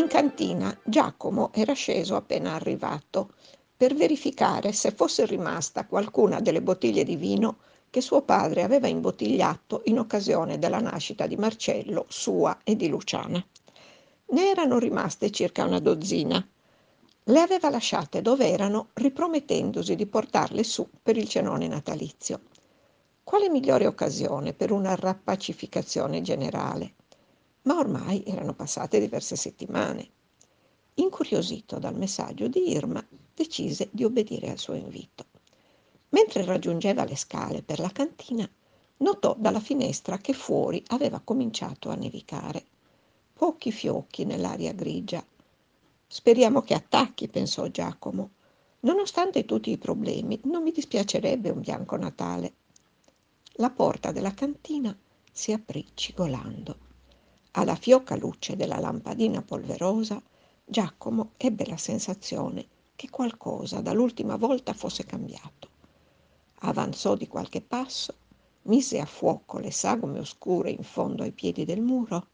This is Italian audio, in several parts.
In cantina Giacomo era sceso appena arrivato per verificare se fosse rimasta qualcuna delle bottiglie di vino che suo padre aveva imbottigliato in occasione della nascita di Marcello, sua e di Luciana. Ne erano rimaste circa una dozzina. Le aveva lasciate dove erano, ripromettendosi di portarle su per il cenone natalizio. Quale migliore occasione per una rappacificazione generale? Ma ormai erano passate diverse settimane. Incuriosito dal messaggio di Irma, decise di obbedire al suo invito. Mentre raggiungeva le scale per la cantina, notò dalla finestra che fuori aveva cominciato a nevicare pochi fiocchi nell'aria grigia. Speriamo che attacchi, pensò Giacomo. Nonostante tutti i problemi, non mi dispiacerebbe un bianco Natale. La porta della cantina si aprì cigolando. Alla fioca luce della lampadina polverosa, Giacomo ebbe la sensazione che qualcosa dall'ultima volta fosse cambiato. Avanzò di qualche passo, mise a fuoco le sagome oscure in fondo ai piedi del muro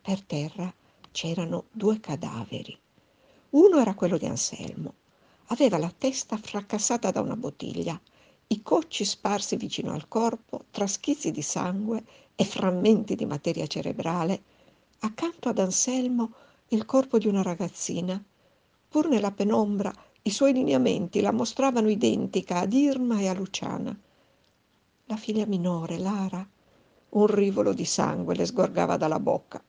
per terra c'erano due cadaveri. Uno era quello di Anselmo. Aveva la testa fracassata da una bottiglia, i cocci sparsi vicino al corpo, tra schizzi di sangue e frammenti di materia cerebrale. Accanto ad Anselmo il corpo di una ragazzina. Pur nella penombra i suoi lineamenti la mostravano identica ad Irma e a Luciana. La figlia minore, Lara, un rivolo di sangue le sgorgava dalla bocca.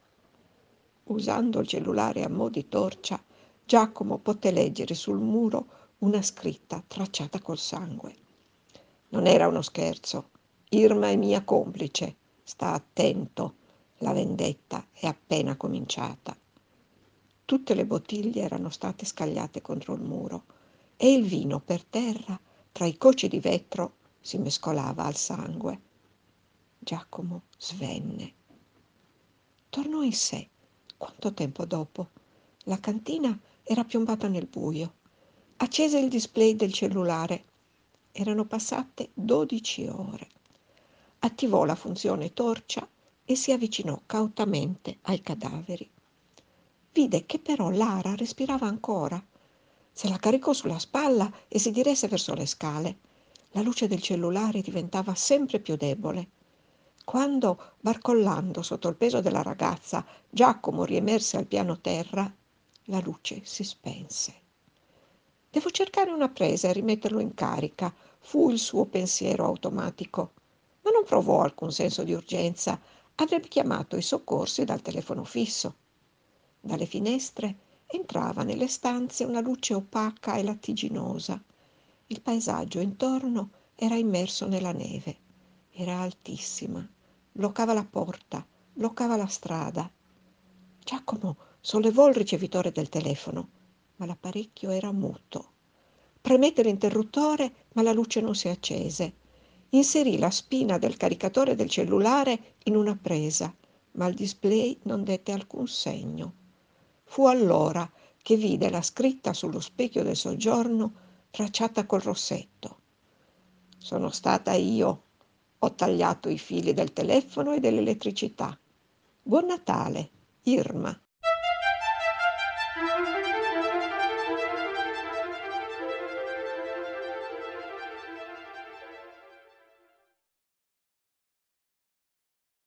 Usando il cellulare a mo' di torcia, Giacomo poté leggere sul muro una scritta tracciata col sangue. Non era uno scherzo. Irma è mia complice. Sta attento. La vendetta è appena cominciata. Tutte le bottiglie erano state scagliate contro il muro e il vino per terra, tra i coci di vetro, si mescolava al sangue. Giacomo svenne. Tornò in sé quanto tempo dopo? La cantina era piombata nel buio. Accese il display del cellulare. Erano passate dodici ore. Attivò la funzione torcia e si avvicinò cautamente ai cadaveri. Vide che però Lara respirava ancora. Se la caricò sulla spalla e si diresse verso le scale. La luce del cellulare diventava sempre più debole. Quando, barcollando sotto il peso della ragazza, Giacomo riemerse al piano terra, la luce si spense. Devo cercare una presa e rimetterlo in carica, fu il suo pensiero automatico, ma non provò alcun senso di urgenza. Avrebbe chiamato i soccorsi dal telefono fisso. Dalle finestre entrava nelle stanze una luce opaca e lattiginosa. Il paesaggio intorno era immerso nella neve. Era altissima bloccava la porta, bloccava la strada. Giacomo sollevò il ricevitore del telefono, ma l'apparecchio era muto. Premette l'interruttore, ma la luce non si accese. Inserì la spina del caricatore del cellulare in una presa, ma il display non dette alcun segno. Fu allora che vide la scritta sullo specchio del soggiorno tracciata col rossetto. Sono stata io ho tagliato i fili del telefono e dell'elettricità. Buon Natale, Irma.